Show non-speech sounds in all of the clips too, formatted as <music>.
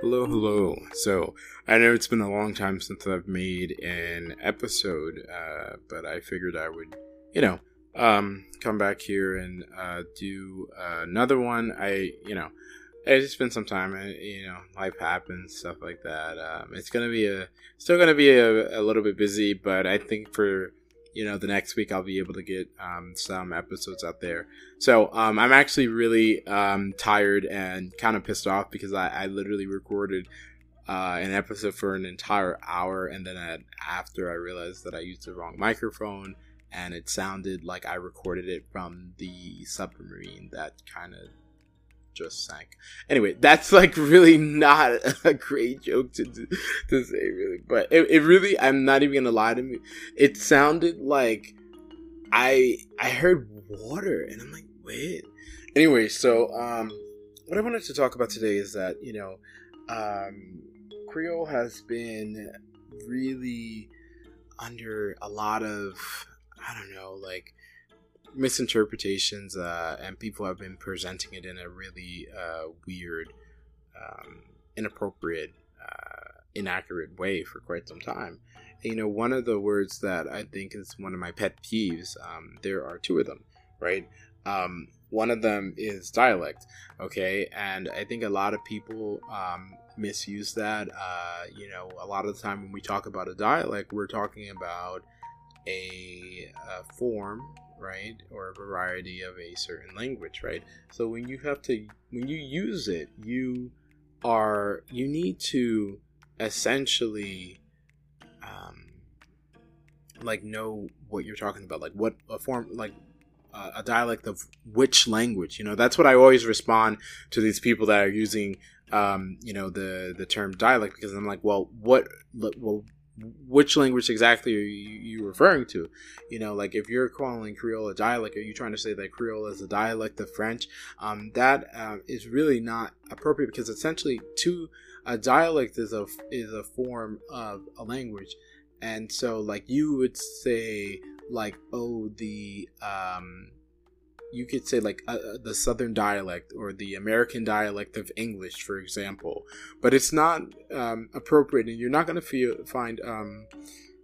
Hello, hello. So, I know it's been a long time since I've made an episode, uh, but I figured I would, you know, um, come back here and uh, do uh, another one. I, you know, it's been some time, and you know, life happens, stuff like that. Um, it's gonna be a, still gonna be a, a little bit busy, but I think for you know the next week I'll be able to get um, some episodes out there. So um, I'm actually really um, tired and kind of pissed off because I, I literally recorded uh, an episode for an entire hour, and then at, after I realized that I used the wrong microphone and it sounded like I recorded it from the submarine that kind of just sank. Anyway, that's like really not a great joke to to say, really. But it, it really, I'm not even gonna lie to me. It sounded like I I heard water, and I'm like, wait. Anyway, so um, what I wanted to talk about today is that you know, um, Creole has been really under a lot of I don't know, like misinterpretations, uh, and people have been presenting it in a really uh, weird, um, inappropriate, uh, inaccurate way for quite some time. And, you know, one of the words that I think is one of my pet peeves, um, there are two of them, right? Um, one of them is dialect, okay? And I think a lot of people um, misuse that. Uh, you know, a lot of the time when we talk about a dialect, we're talking about a, a form right? Or a variety of a certain language right? So when you have to when you use it you are you need to essentially um like know what you're talking about like what a form like uh, a dialect of which language you know? That's what i always respond to these people that are using um you know the the term dialect because i'm like well what well which language exactly are you, referring to? You know, like if you're calling Creole a dialect, are you trying to say that Creole is a dialect of French? Um, that uh, is really not appropriate because essentially, to a dialect is a is a form of a language, and so like you would say like oh the um you could say like uh, uh, the southern dialect or the american dialect of english for example. But it's not um, appropriate and you're not going to find um,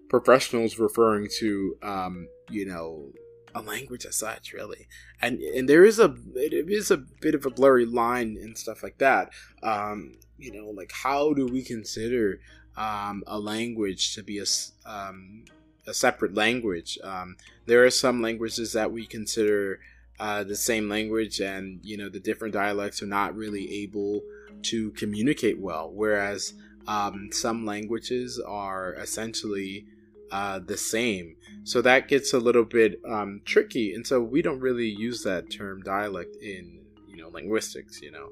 professionals referring to um, you know a language as such really. And and there is a it is a bit of a blurry line and stuff like that. Um, you know like how do we consider um, a language to be a um, a separate language. Um, there are some languages that we consider uh, the same language and you know the different dialects are not really able to communicate well. Whereas um, some languages are essentially uh, the same. So that gets a little bit um, tricky. And so we don't really use that term dialect in you know linguistics you know.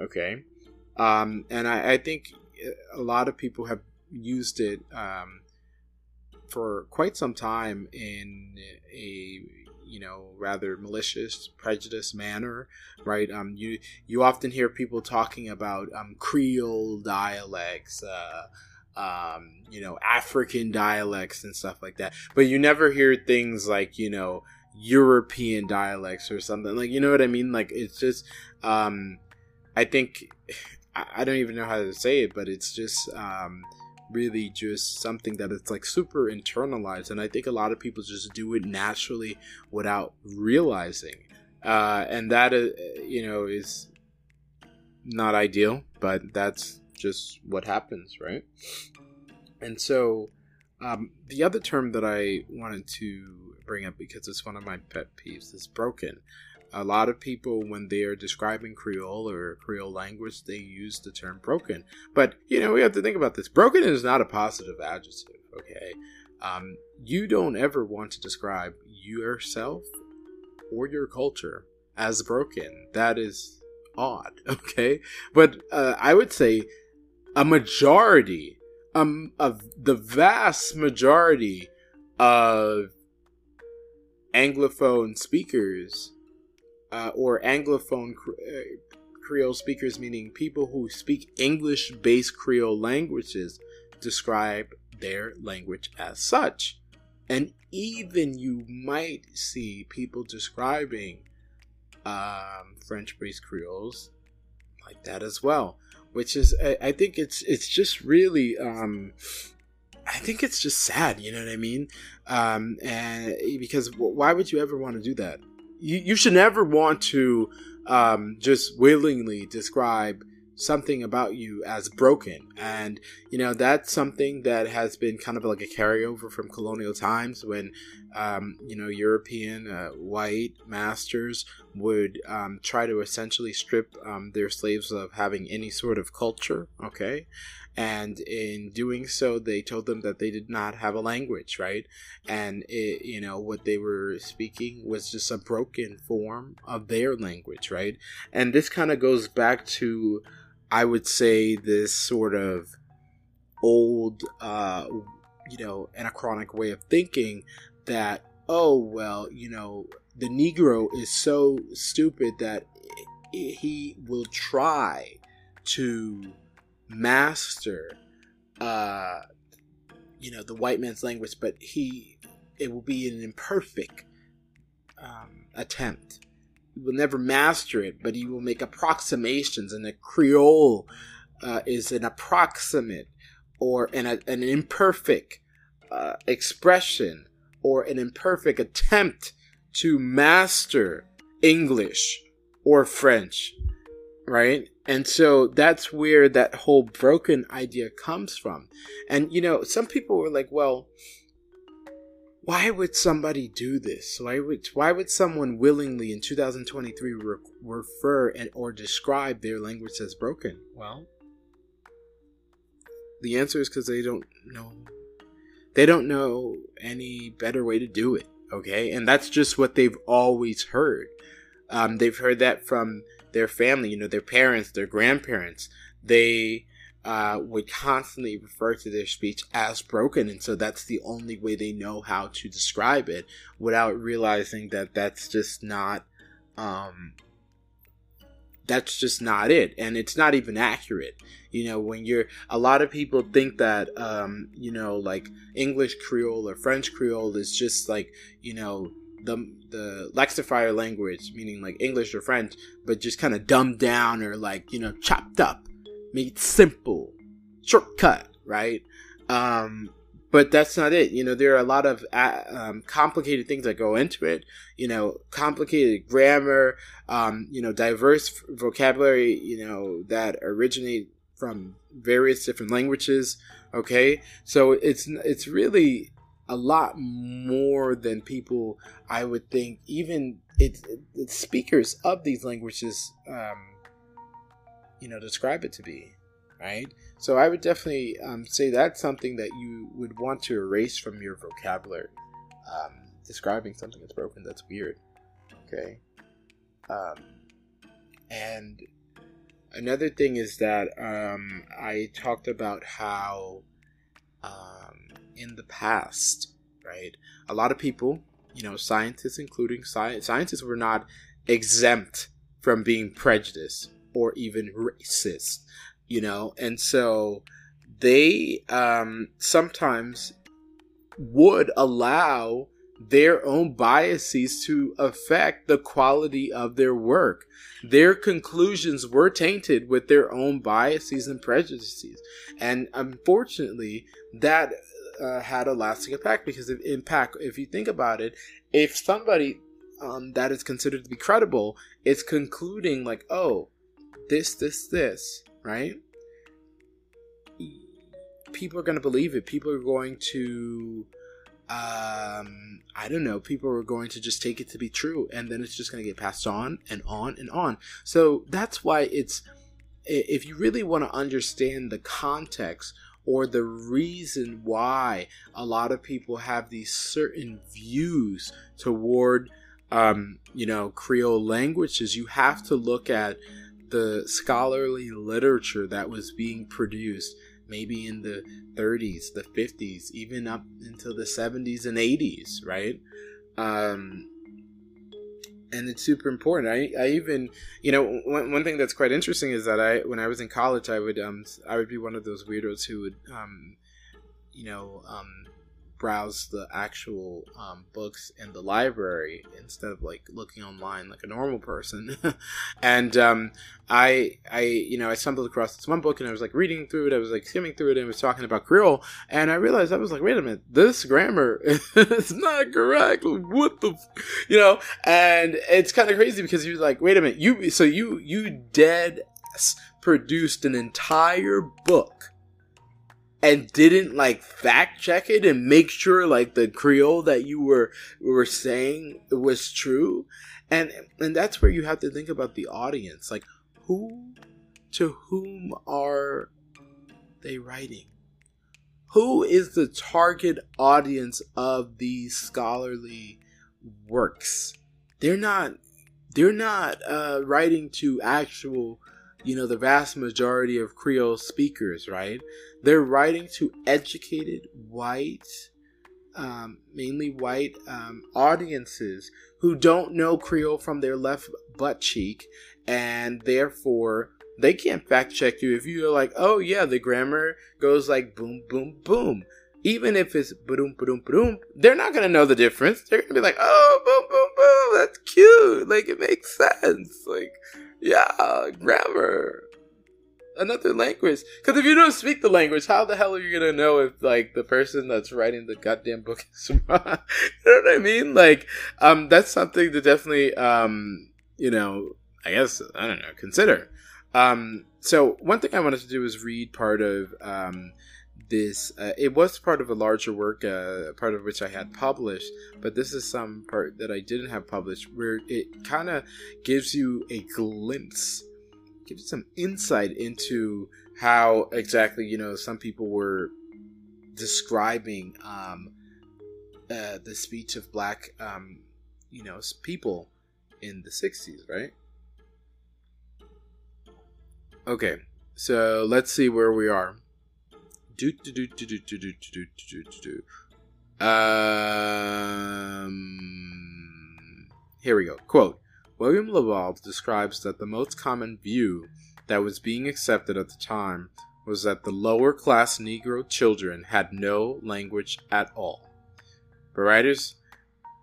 Okay? Um, and I, I, think a lot of people have used it um, for quite some time in a you know rather malicious prejudiced manner right? Um you you often hear people talking about um creole dialects uh um you know african dialects and stuff like that. But you never hear things like you know european dialects or something. Like you know what i mean? Like it's just um i think <sighs> i don't even know how to say it but it's just um really just something that it's like super internalized and i think a lot of people just do it naturally without realizing. Uh, and that uh, you know is not ideal but that's just what happens right? And so um, the other term that i wanted to bring up because it's one of my pet peeves is broken a lot of people when they are describing creole or creole language they use the term broken. But you know we have to think about this. Broken is not a positive adjective okay? Um, you don't ever want to describe yourself or your culture as broken. That is odd <laughs> okay? But uh, i would say a majority um, of the vast majority of anglophone speakers uh, or Anglophone uh, Creole speakers, meaning people who speak English based Creole languages, describe their language as such. And even you might see people describing um, French based Creoles like that as well. which is I, I think it's it's just really um, I think it's just sad, you know what I mean? Um, and because why would you ever want to do that? You, you should never want to um, just willingly describe something about you as broken. And, you know, that's something that has been kind of like a carryover from colonial times when, um, you know, European uh, white masters would um, try to essentially strip um, their slaves of having any sort of culture, okay? And in doing so, they told them that they did not have a language, right? And, it, you know, what they were speaking was just a broken form of their language, right? And this kind of goes back to I would say this sort of old, uh, you know, anachronic way of thinking that, oh, well, you know, the Negro is so stupid that he will try to master, uh, you know, the white man's language, but he, it will be an imperfect um, attempt. He will never master it, but he will make approximations, and a Creole uh, is an approximate or an, an imperfect uh, expression or an imperfect attempt to master English or French, right? And so that's where that whole broken idea comes from. And, you know, some people were like, well, why would somebody do this? Why would why would someone willingly in 2023 re- refer and or describe their language as broken? Well, the answer is because they don't know. They don't know any better way to do it. Okay, and that's just what they've always heard. Um, they've heard that from their family, you know, their parents, their grandparents. They uh, would constantly refer to their speech as broken, and so that's the only way they know how to describe it without realizing that that's just not um, that's just not it and it's not even accurate you know when you're a lot of people think that um, you know like english creole or french creole is just like you know the the lexifier language meaning like english or french but just kind of dumbed down or like you know chopped up made simple, shortcut, right? Um, but that's not it. You know, there are a lot of uh, um, complicated things that go into it. You know, complicated grammar. Um, you know, diverse vocabulary. You know, that originate from various different languages. Okay, so it's it's really a lot more than people I would think. Even it's, it's speakers of these languages. Um, you know describe it to be right so i would definitely um, say that's something that you would want to erase from your vocabulary um, describing something that's broken that's weird okay um, and another thing is that um, i talked about how um, in the past right a lot of people you know scientists including sci- scientists were not exempt from being prejudiced or even racist, you know? And so they um, sometimes would allow their own biases to affect the quality of their work. Their conclusions were tainted with their own biases and prejudices. And unfortunately, that uh, had a lasting impact because of impact, if you think about it, if somebody um, that is considered to be credible is concluding like, oh, this, this, this, right? People are going to believe it. People are going to, um, I don't know, people are going to just take it to be true. And then it's just going to get passed on and on and on. So that's why it's, if you really want to understand the context or the reason why a lot of people have these certain views toward um, you know creole languages you have to look at the scholarly literature that was being produced maybe in the 30s, the 50s, even up until the 70s and 80s, right? Um, and it's super important. I, I even, you know, one, one thing that's quite interesting is that I, when I was in college, I would, um, I would be one of those weirdos who would, um, you know, um, browse the actual um, books in the library instead of like looking online like a normal person. <laughs> and um, I, I, you know, I stumbled across this one book and I was like reading through it. I was like skimming through it and it was talking about Creole, and I realized I was like, wait a minute, this grammar <laughs> is not correct. What the, f-? you know? And it's kind of crazy because you're like, wait a minute, you, so you, you dead produced an entire book and didn't like fact check it and make sure like the creole that you were were saying was true. And and that's where you have to think about the audience. Like who to whom are they writing? Who is the target audience of these scholarly works? They're not they're not uh, writing to actual you know, the vast majority of Creole speakers, right? They're writing to educated white, um, mainly white um, audiences who don't know Creole from their left butt cheek, and therefore they can't fact check you if you're like, oh yeah, the grammar goes like boom, boom, boom. Even if it's boom, boom, boom, they're not gonna know the difference. They're gonna be like, oh, boom, boom, boom, that's cute. Like it makes sense. Like yeah, grammar. Another language. Because if you don't speak the language, how the hell are you gonna know if like the person that's writing the goddamn book is <laughs> wrong? you know what I mean? Like, um, that's something to definitely, um, you know, I guess I don't know, consider. Um, so one thing I wanted to do was read part of um this uh, it was part of a larger work uh, part of which i had published but this is some part that i didn't have published where it kind of gives you a glimpse gives you some insight into how exactly you know some people were describing um, uh, the speech of black um, you know people in the 60s right? Okay so let's see where we are do do do do do do do do do do do. Um, here we go. Quote: William Labov describes that the most common view that was being accepted at the time was that the lower class Negro children had no language at all. Bereiter's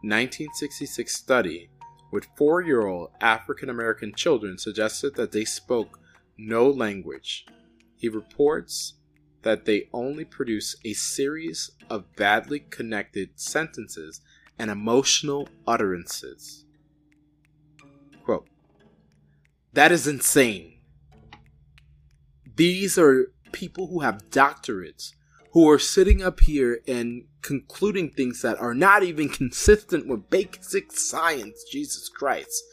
1966 study with four year old African American children suggested that they spoke no language. He reports that they only produce a series of badly connected sentences and emotional utterances. Quote, that is insane. These are people who have doctorates who are sitting up here and concluding things that are not even consistent with basic science. Jesus Christ.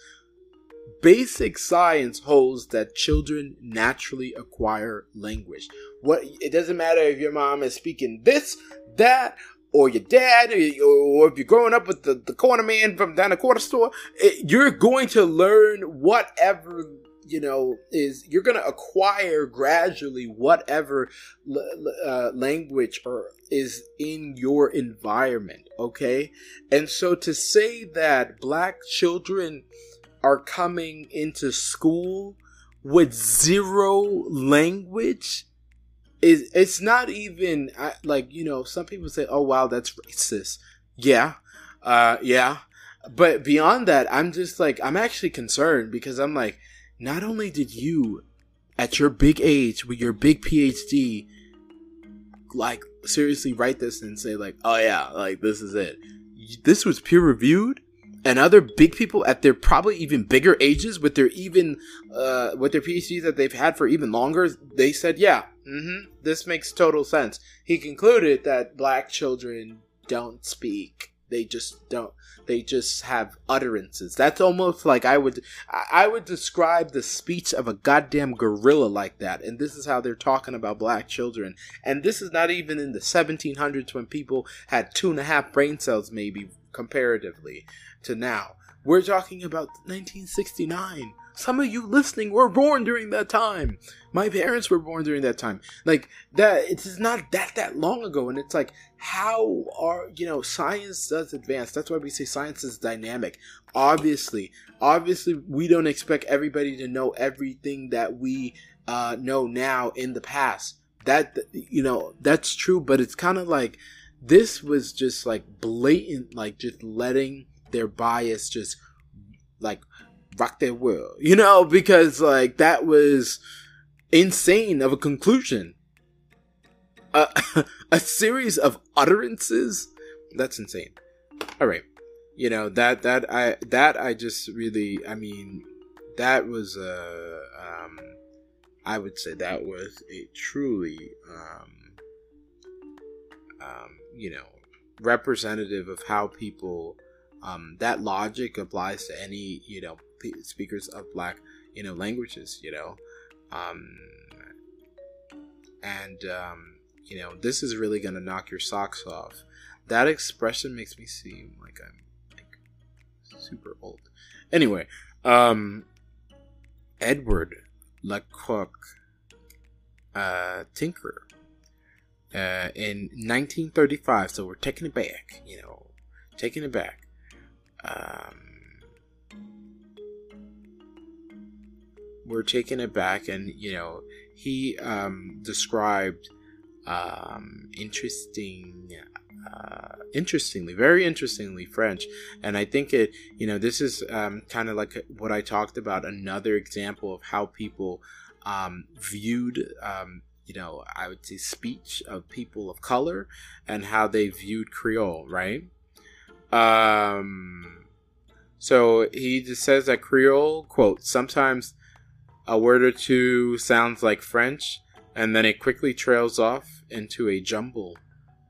Basic science holds that children naturally acquire language. What it doesn't matter if your mom is speaking this, that, or your dad, or, or if you're growing up with the, the corner man from down the corner store, it, you're going to learn whatever you know is you're going to acquire gradually whatever uh, language or is in your environment okay? And so to say that black children are coming into school with zero language it's not even like you know some people say oh wow that's racist. Yeah. Uh yeah. But beyond that i'm just like i'm actually concerned because i'm like not only did you at your big age with your big phd like seriously write this and say like oh yeah like this is it. This was peer reviewed and other big people at their probably even bigger ages with their even uh, with their PhDs that they've had for even longer, they said, "Yeah, mm-hmm, this makes total sense." He concluded that black children don't speak; they just don't. They just have utterances. That's almost like I would I would describe the speech of a goddamn gorilla like that. And this is how they're talking about black children. And this is not even in the 1700s when people had two and a half brain cells, maybe comparatively to now. We're talking about 1969. Some of you listening were born during that time. My parents were born during that time. Like that it's not that that long ago and it's like how are you know science does advance. That's why we say science is dynamic. Obviously, obviously we don't expect everybody to know everything that we uh, know now in the past. That you know, that's true, but it's kind of like this was just like blatant, like just letting their bias just like rock their world, <laughs> you know, because like that was insane of a conclusion. Uh, <laughs> a series of utterances that's insane. All right, you know that that I that I just really I mean that was a um, I would say that was a truly um, um, you know representative of how people um, that logic applies to any you know speakers of black you know languages you know? Um, and um, you know this is really gonna knock your socks off. That expression makes me seem like i'm like super old. Anyway um edward larocque uh tinker uh in 1935 so we're taking it back you know taking it back. Um we're taking it back and you know he um, described um, interesting uh, interestingly very interestingly french. And i think it you know this is um, kind of like what i talked about another example of how people um, viewed um, you know i would say speech of people of color and how they viewed creole right? Um so he just says that creole quote sometimes a word or two sounds like French, and then it quickly trails off into a jumble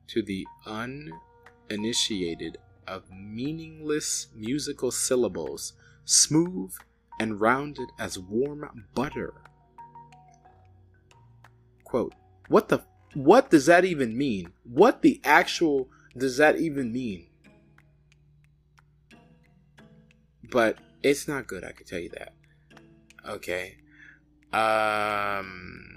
to the uninitiated of meaningless musical syllables, smooth and rounded as warm butter. Quote, what the what does that even mean? What the actual does that even mean? But it's not good, I can tell you that. Okay. Um.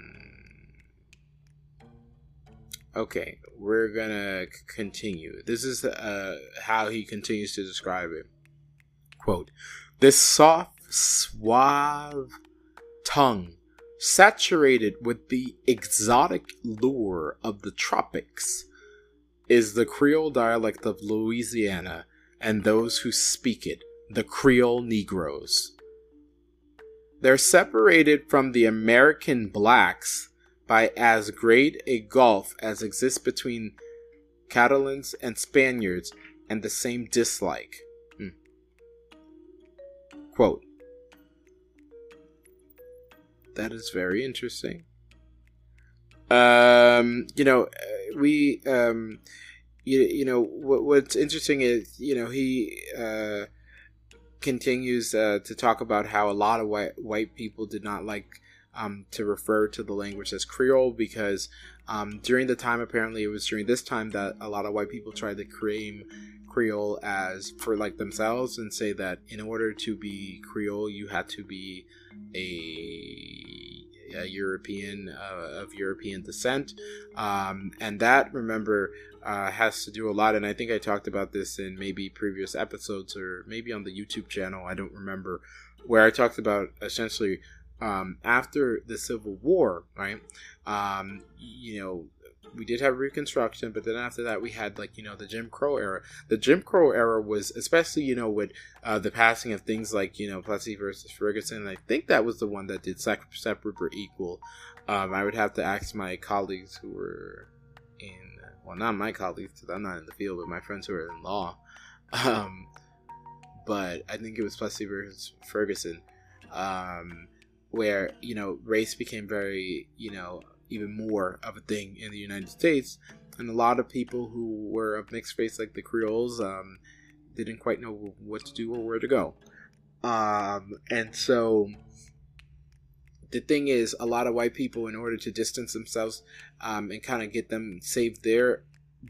Okay, we're gonna continue. This is uh, how he continues to describe it. Quote: This soft, suave tongue, saturated with the exotic lure of the tropics, is the Creole dialect of Louisiana and those who speak it, the Creole Negroes. They're separated from the American blacks by as great a gulf as exists between Catalans and Spaniards and the same dislike. Hmm. Quote That is very interesting. Um, you know, uh, we, um, you, you know, what, what's interesting is, you know, he, uh, continues uh, to talk about how a lot of white white people did not like um, to refer to the language as Creole because um, during the time apparently it was during this time that a lot of white people tried to claim Creole as for like themselves and say that in order to be Creole you had to be a, a European uh, of European descent um, and that remember uh, has to do a lot. And I think I talked about this in maybe previous episodes or maybe on the YouTube channel. I don't remember where I talked about essentially um, after the Civil War, right? Um, you know, we did have Reconstruction, but then after that, we had like you know the Jim Crow era. The Jim Crow era was especially you know with uh, the passing of things like you know Plessy versus Ferguson. I think that was the one that did separate or equal. Um, I would have to ask my colleagues who were in well, not my colleagues because I'm not in the field, but my friends who are in law. Um, but I think it was Plessy versus Ferguson, um, where you know race became very you know even more of a thing in the United States, and a lot of people who were of mixed race, like the Creoles, um, didn't quite know what to do or where to go. Um, and so the thing is, a lot of white people, in order to distance themselves um, and kind of get them save their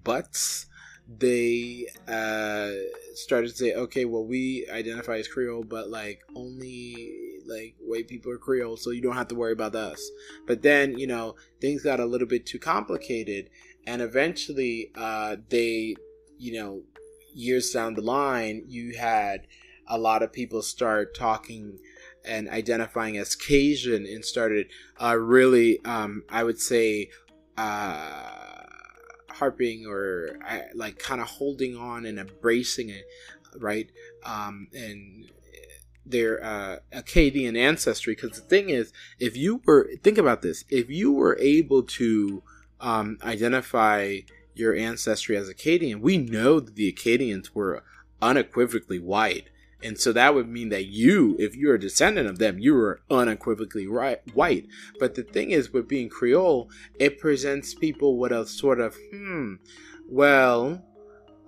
butts, they uh, started to say, okay, well, we identify as Creole, but like only like white people are Creole, so you don't have to worry about us. But then, you know, things got a little bit too complicated, and eventually, uh, they, you know, years down the line, you had a lot of people start talking and identifying as Cajun and started uh, really, um, I would say, uh, harping or like kind of holding on and embracing it, right? Um, and their uh, ancestry. Because the thing is, if you were think about this, if you were able to um, identify your ancestry as Acadian, we know that the Acadians were unequivocally white. And so that would mean that you, if you're a descendant of them, you were unequivocally right, white. But the thing is, with being Creole, it presents people with a sort of, hmm, well,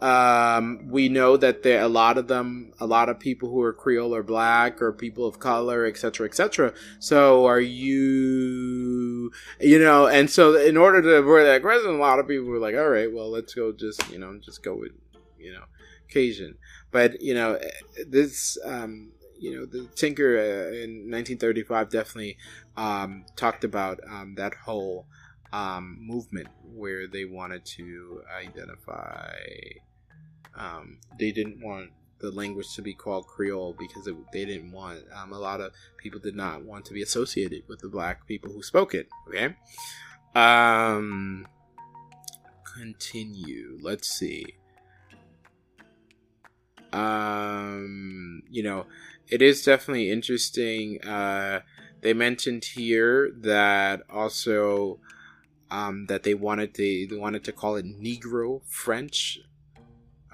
um, we know that there a lot of them, a lot of people who are Creole or black or people of color, etc., etc. So are you, you know? And so in order to avoid that question, a lot of people were like, "All right, well, let's go, just you know, just go with, you know, Cajun." But you know, this, um, you know, the Tinker uh, in 1935 definitely um, talked about um, that whole um, movement where they wanted to identify um, they didn't want the language to be called Creole because it, they didn't want um, a lot of people did not want to be associated with the black people who spoke it. Okay. Um, continue. Let's see. Um, you know, it is definitely interesting. Uh, they mentioned here that also um, that they wanted to, they wanted to call it Negro French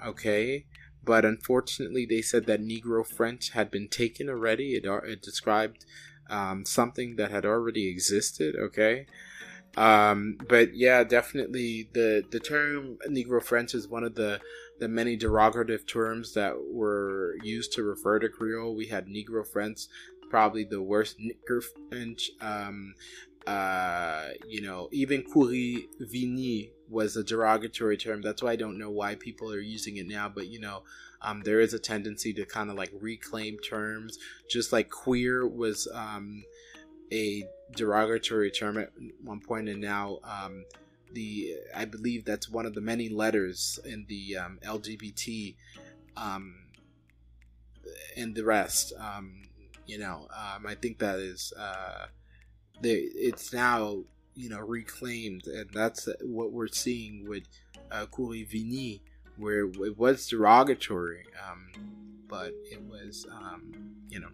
okay? But unfortunately they said that negro french had been taken already. It, it described um, something that had already existed okay? Um, but yeah definitely the the term negro french is one of the the many derogative terms that were used to refer to creole. We had negro french probably the worst negro french um, uh, you know, even Kouri Vini was a derogatory term. That's why I don't know why people are using it now. But you know, um, there is a tendency to kind of like reclaim terms, just like queer was um, a derogatory term at one point, and now um, the I believe that's one of the many letters in the um, LGBT um, and the rest. Um, you know, um, I think that is. Uh, they, it's now you know reclaimed, and that's what we're seeing with uh, Vini, where it was derogatory, um, but it was um, you know,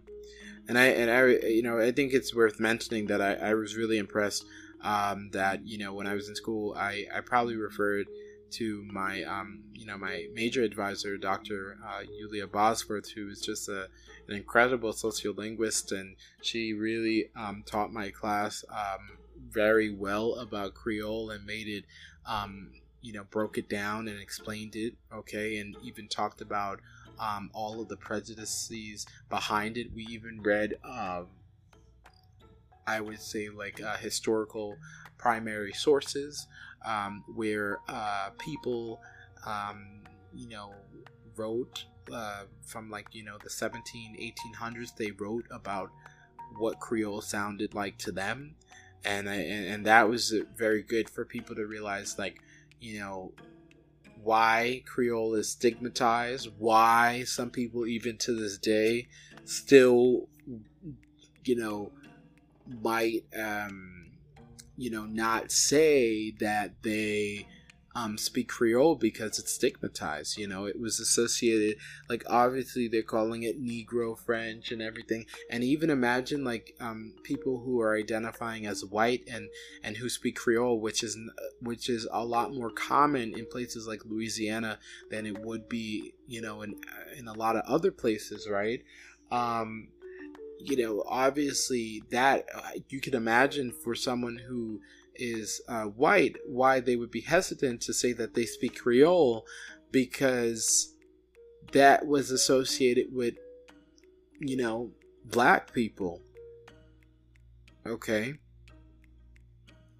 and I and I you know I think it's worth mentioning that I, I was really impressed um, that you know when I was in school I I probably referred to my um, you know my major advisor, Dr. Uh, Yulia Bosworth, who is just a, an incredible sociolinguist, and she really um, taught my class um, very well about Creole and made it um, you know broke it down and explained it okay, and even talked about um, all of the prejudices behind it. We even read. Um, I would say like uh, historical primary sources um, where uh, people, um, you know, wrote uh, from like, you know, the 17, 1800s, they wrote about what Creole sounded like to them. And, and, and that was very good for people to realize, like, you know, why Creole is stigmatized, why some people, even to this day, still, you know, might um, you know, not say that they um, speak Creole because it's stigmatized. You know, it was associated, like, obviously they're calling it Negro French and everything. And even imagine, like, um, people who are identifying as white and, and who speak Creole, which is, which is a lot more common in places like Louisiana than it would be, you know, in, in a lot of other places, right? Um, you know, obviously that uh, you can imagine for someone who is uh, white why they would be hesitant to say that they speak Creole because that was associated with, you know, black people. Okay.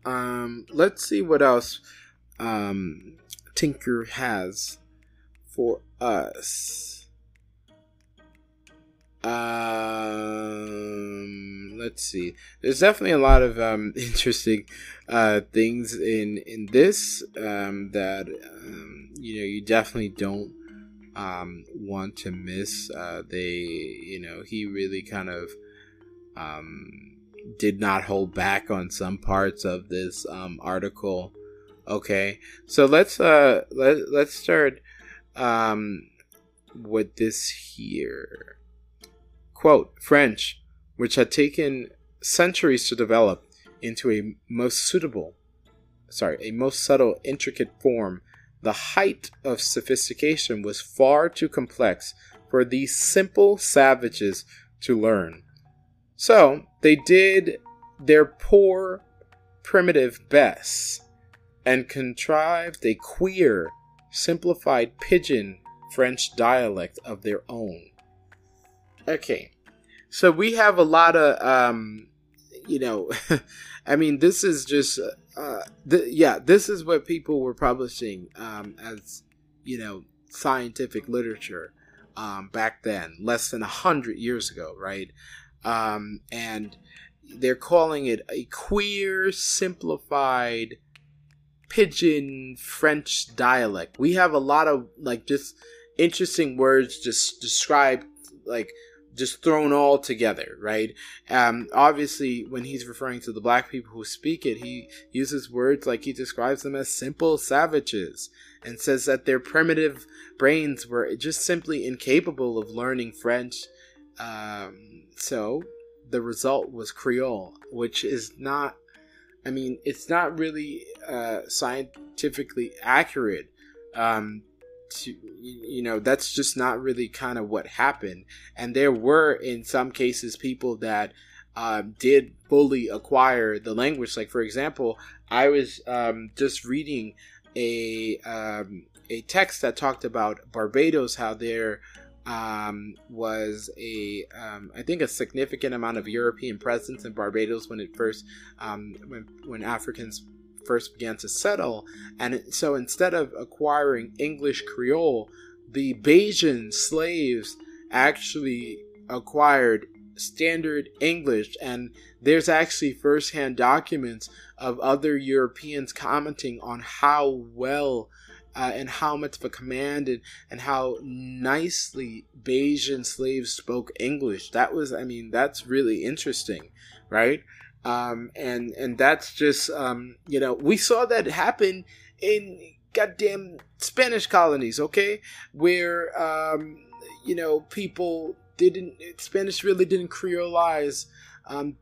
Um, let's see what else um, Tinker has for us. Um, let's see. There's definitely a lot of um, <laughs> interesting uh, things in in this um, that um, you know you definitely don't um, want to miss. Uh, they, you know, he really kind of um, did not hold back on some parts of this um, article. Okay, so let's uh let let's start um with this here. Quote French, which had taken centuries to develop into a most suitable, sorry, a most subtle, intricate form, the height of sophistication was far too complex for these simple savages to learn. So they did their poor, primitive best and contrived a queer, simplified pidgin French dialect of their own. Okay, so we have a lot of, um, you know, <laughs> I mean, this is just, uh, th- yeah, this is what people were publishing um, as, you know, scientific literature um, back then, less than a hundred years ago, right? Um, and they're calling it a queer, simplified pidgin French dialect. We have a lot of like just interesting words just describe like just thrown all together, right? Um, obviously, when he's referring to the black people who speak it, he uses words like he describes them as simple savages and says that their primitive brains were just simply incapable of learning French. Um, so the result was Creole, which is not, I mean, it's not really uh, scientifically accurate. Um, to you know that's just not really kind of what happened. And there were in some cases people that um, did fully acquire the language. Like for example i was um, just reading a um, a text that talked about barbados how there um, was a um, I think a significant amount of European presence in Barbados when it first um, when when Africans first began to settle. And so instead of acquiring English Creole, the Bajan slaves actually acquired standard English. And there's actually firsthand documents of other Europeans commenting on how well. Uh, and how much of a command and, and how nicely Bajan slaves spoke English. That was, I mean, that's really interesting, right? Um, and and that's just um, you know we saw that happen in goddamn Spanish colonies, okay, where um, you know people didn't Spanish really didn't creolize. Um,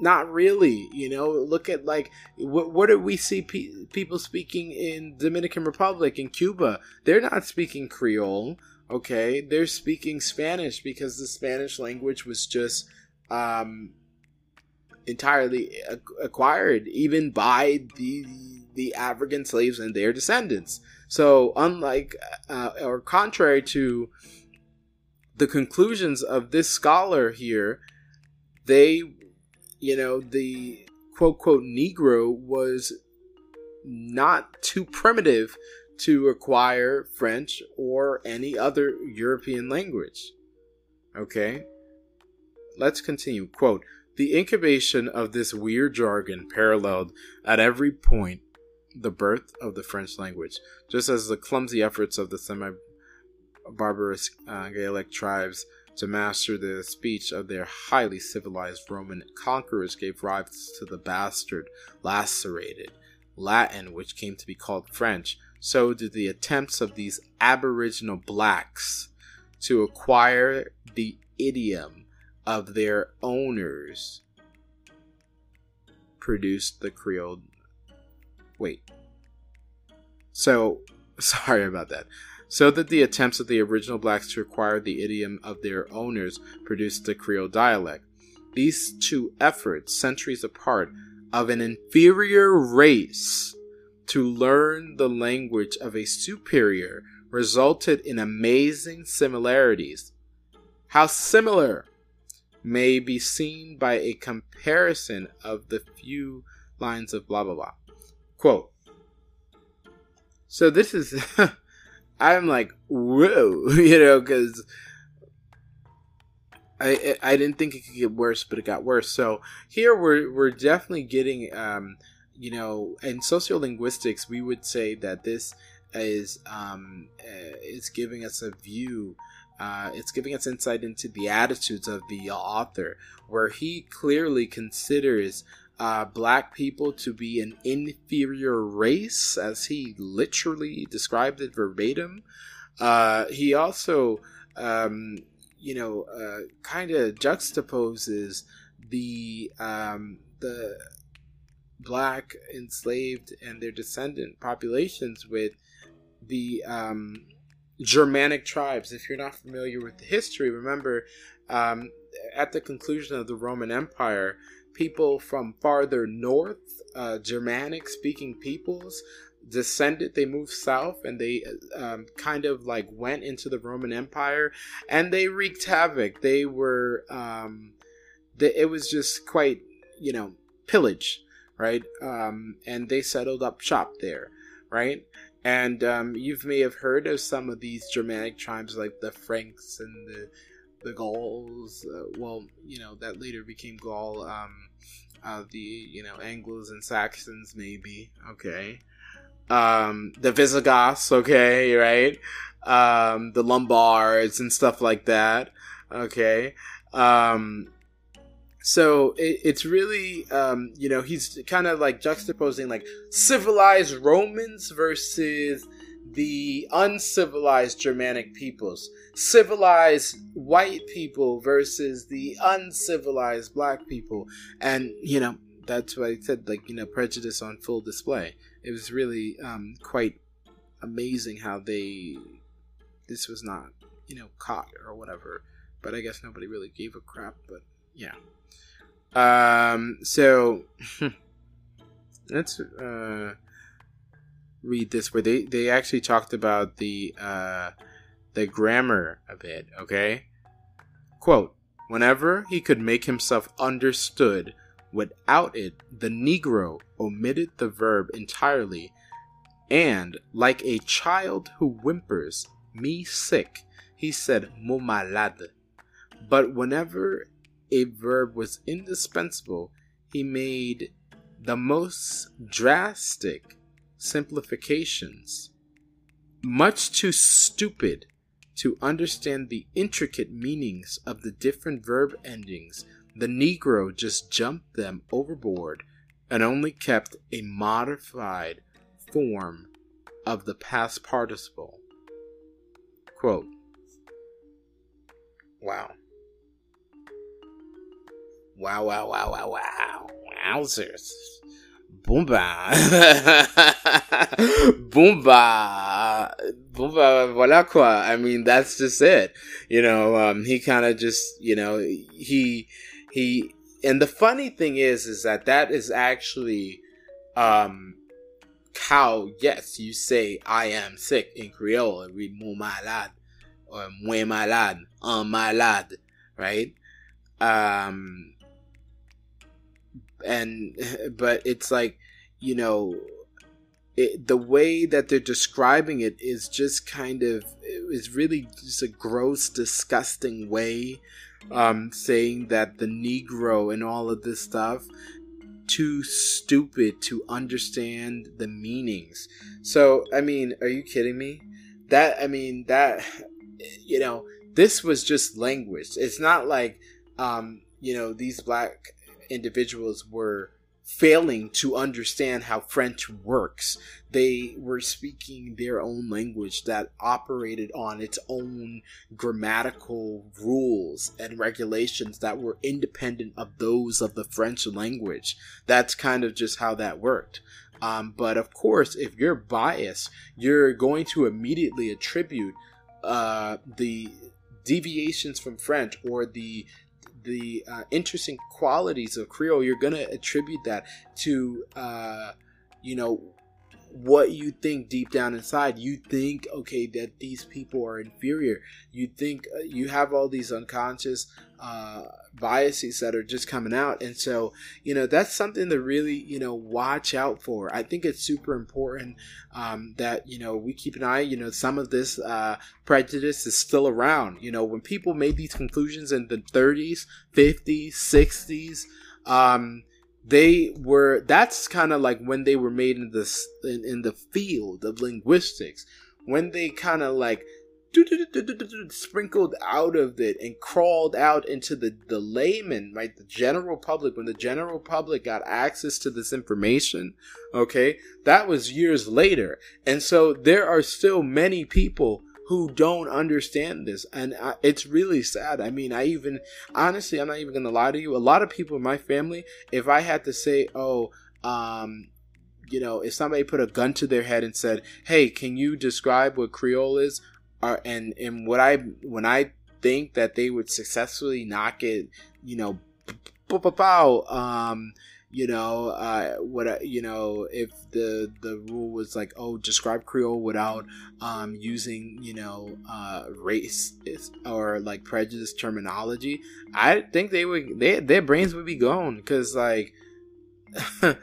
not really, you know. Look at like what what do we see pe- people speaking in Dominican Republic and Cuba? They're not speaking Creole, okay? They're speaking Spanish because the Spanish language was just um, entirely acquired even by the the African slaves and their descendants. So, unlike uh, or contrary to the conclusions of this scholar here, they, you know, the quote quote Negro was not too primitive to acquire French or any other European language. Okay? Let's continue. Quote the incubation of this weird jargon paralleled at every point the birth of the French language, just as the clumsy efforts of the semi barbarous uh, Gaelic tribes to master the speech of their highly civilized Roman conquerors gave rise to the bastard, lacerated Latin, which came to be called French. So did the attempts of these aboriginal blacks to acquire the idiom of their owners produced the Creole. Wait. So, <laughs> sorry about that. So that the attempts of the original blacks to acquire the idiom of their owners produced the Creole dialect. These two efforts, centuries apart, of an inferior race to learn the language of a superior resulted in amazing similarities. How similar may be seen by a comparison of the few lines of blah blah blah. Quote. So this is, <laughs> I'm like, whoa, <laughs> you know, because I I didn't think it could get worse, but it got worse. So here we're we're definitely getting, um, you know, in sociolinguistics we would say that this is um, uh, is giving us a view uh, it's giving us insight into the attitudes of the author, where he clearly considers uh, black people to be an inferior race, as he literally described it verbatim. Uh, he also, um, you know, uh, kind of juxtaposes the um, the black enslaved and their descendant populations with the um, Germanic tribes. If you're not familiar with the history, remember um, at the conclusion of the Roman Empire, people from farther north, uh, Germanic speaking peoples, descended they moved south and they um, kind of like went into the roman empire and they wreaked havoc. They were um, they, it was just quite you know pillage right? Um, and they settled up shop there right and um, you may have heard of some of these germanic tribes like the franks and the the Gauls. Uh, well, you know that later became Gaul. Um, uh, the you know Anglos and Saxons maybe. Okay. Um, the Visigoths. Okay, right. Um, the Lombards and stuff like that. Okay. Um, so it, it's really um, you know he's kind of like juxtaposing like civilized Romans versus the uncivilized Germanic peoples, civilized white people versus the uncivilized black people. And, you know, that's what I said, like, you know, prejudice on full display. It was really um, quite amazing how they, this was not, you know, caught or whatever. But I guess nobody really gave a crap, but yeah. Um, so, <laughs> let's, uh, read this where they they actually talked about the uh, the grammar of it. Okay, quote: Whenever he could make himself understood without it, the Negro omitted the verb entirely, and like a child who whimpers, "Me sick," he said "mo malade." But whenever a verb was indispensable, he made the most drastic simplifications. Much too stupid to understand the intricate meanings of the different verb endings, the Negro just jumped them overboard and only kept a modified form of the past participle. Quote Wow. Wow, wow, wow, wow, wow. Wowzers. Boomba. <laughs> Boomba. Boomba. Voila quoi. I mean, that's just it. You know, um, he kind of just, you know, he, he, and the funny thing is, is that that is actually, um, how, yes, you say, I am sick in Creole, and read mon malade, or muy malade, un malade, right? Um, and <laughs> but it's like you know it, the way that they're describing it is just kind of is really just a gross disgusting way um saying that the negro and all of this stuff too stupid to understand the meanings. So i mean are you kidding me? That i mean that you know this was just language. It's not like um you know these black individuals were failing to understand how French works. They were speaking their own language that operated on its own grammatical rules and regulations that were independent of those of the French language. That's kind of just how that worked. Um, but of course, if you're biased, you're going to immediately attribute uh, the deviations from French or the the uh, interesting qualities of Creole, you're gonna attribute that to uh, you know what you think deep down inside. You think okay that these people are inferior. You think uh, you have all these unconscious uh, biases that are just coming out, and so you know that's something to really you know watch out for. I think it's super important um, that you know we keep an eye. You know, some of this uh, prejudice is still around. You know, when people made these conclusions in the 30s, 50s, 60s. Um, they were that's kind of like when they were made in this in, in the field of linguistics when they kind of like sprinkled out of it and crawled out into the, the layman, right? The general public, when the general public got access to this information, okay, that was years later. And so there are still many people who don't understand this. And I, it's really sad. I mean, I even, honestly, I'm not even to lie to you. A lot of people in my family, if I had to say, oh, um, you know, if somebody put a gun to their head and said, "Hey, can you describe what Creole is?" Or, and and what I when I think that they would successfully knock it, you know, pow, um, you know, uh, what you know, if the the rule was like, oh, describe Creole without um, using, you know, uh, race or like prejudice terminology, I think they would, they, their brains would be gone because like. <laughs>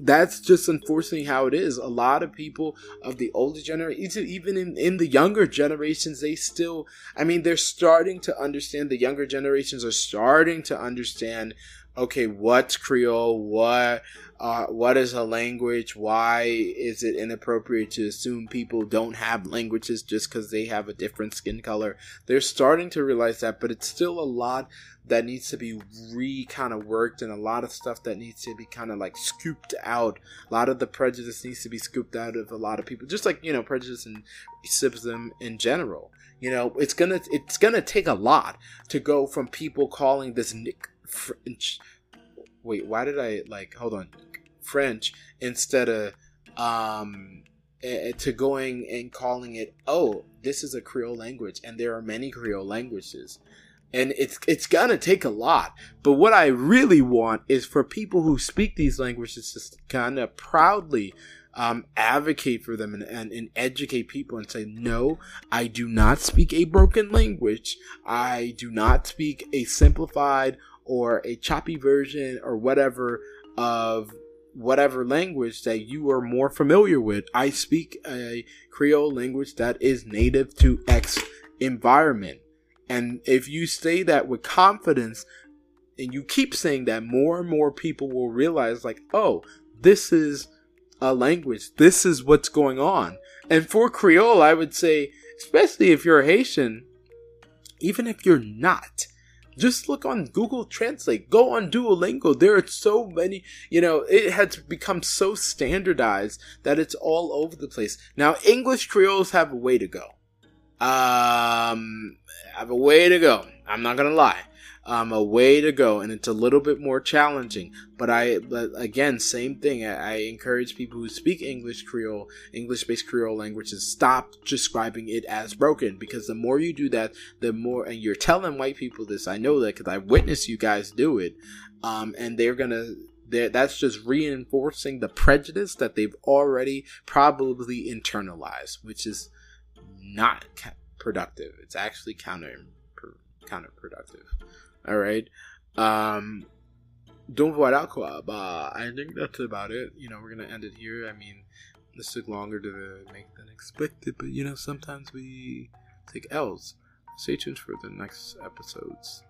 that's just unfortunately how it is. A lot of people of the older generation, even in, in the younger generations, they still, I mean, they're starting to understand, the younger generations are starting to understand, okay, what's Creole? What, uh, what is a language? Why is it inappropriate to assume people don't have languages just because they have a different skin color? They're starting to realize that, but it's still a lot that needs to be re kind of worked and a lot of stuff that needs to be kind of like scooped out. A lot of the prejudice needs to be scooped out of a lot of people, just like you know prejudice and racism in general. You know, it's gonna it's gonna take a lot to go from people calling this Nick French. Wait, why did I like? Hold on, French instead of um to going and calling it oh this is a creole language and there are many creole languages and it's it's gonna take a lot. But what I really want is for people who speak these languages to kind of proudly um, advocate for them and, and, and, educate people and say, no, I do not speak a broken language. I do not speak a simplified or a choppy version or whatever of whatever language that you are more familiar with. I speak a Creole language that is native to X environment. And if you say that with confidence and you keep saying that, more and more people will realize, like, oh, this is a language. This is what's going on. And for Creole, I would say, especially if you're Haitian, even if you're not, just look on Google Translate. Go on Duolingo. There are so many, you know, it has become so standardized that it's all over the place. Now, English Creoles have a way to go. Um, I have a way to go. I'm not gonna lie. Um, a way to go, and it's a little bit more challenging. But I, but again, same thing. I, I encourage people who speak English Creole, English-based Creole languages, stop describing it as broken. Because the more you do that, the more, and you're telling white people this. I know that because I witnessed you guys do it, um, and they're gonna that's just reinforcing the prejudice that they've already probably internalized, which is not productive. It's actually counter counterproductive. All right. Um, donc voilà quoi. Bah, I think that's about it. You know, we're gonna end it here. I mean, this took longer to make than expected, but you know, sometimes we take L's. Stay tuned for the next episodes.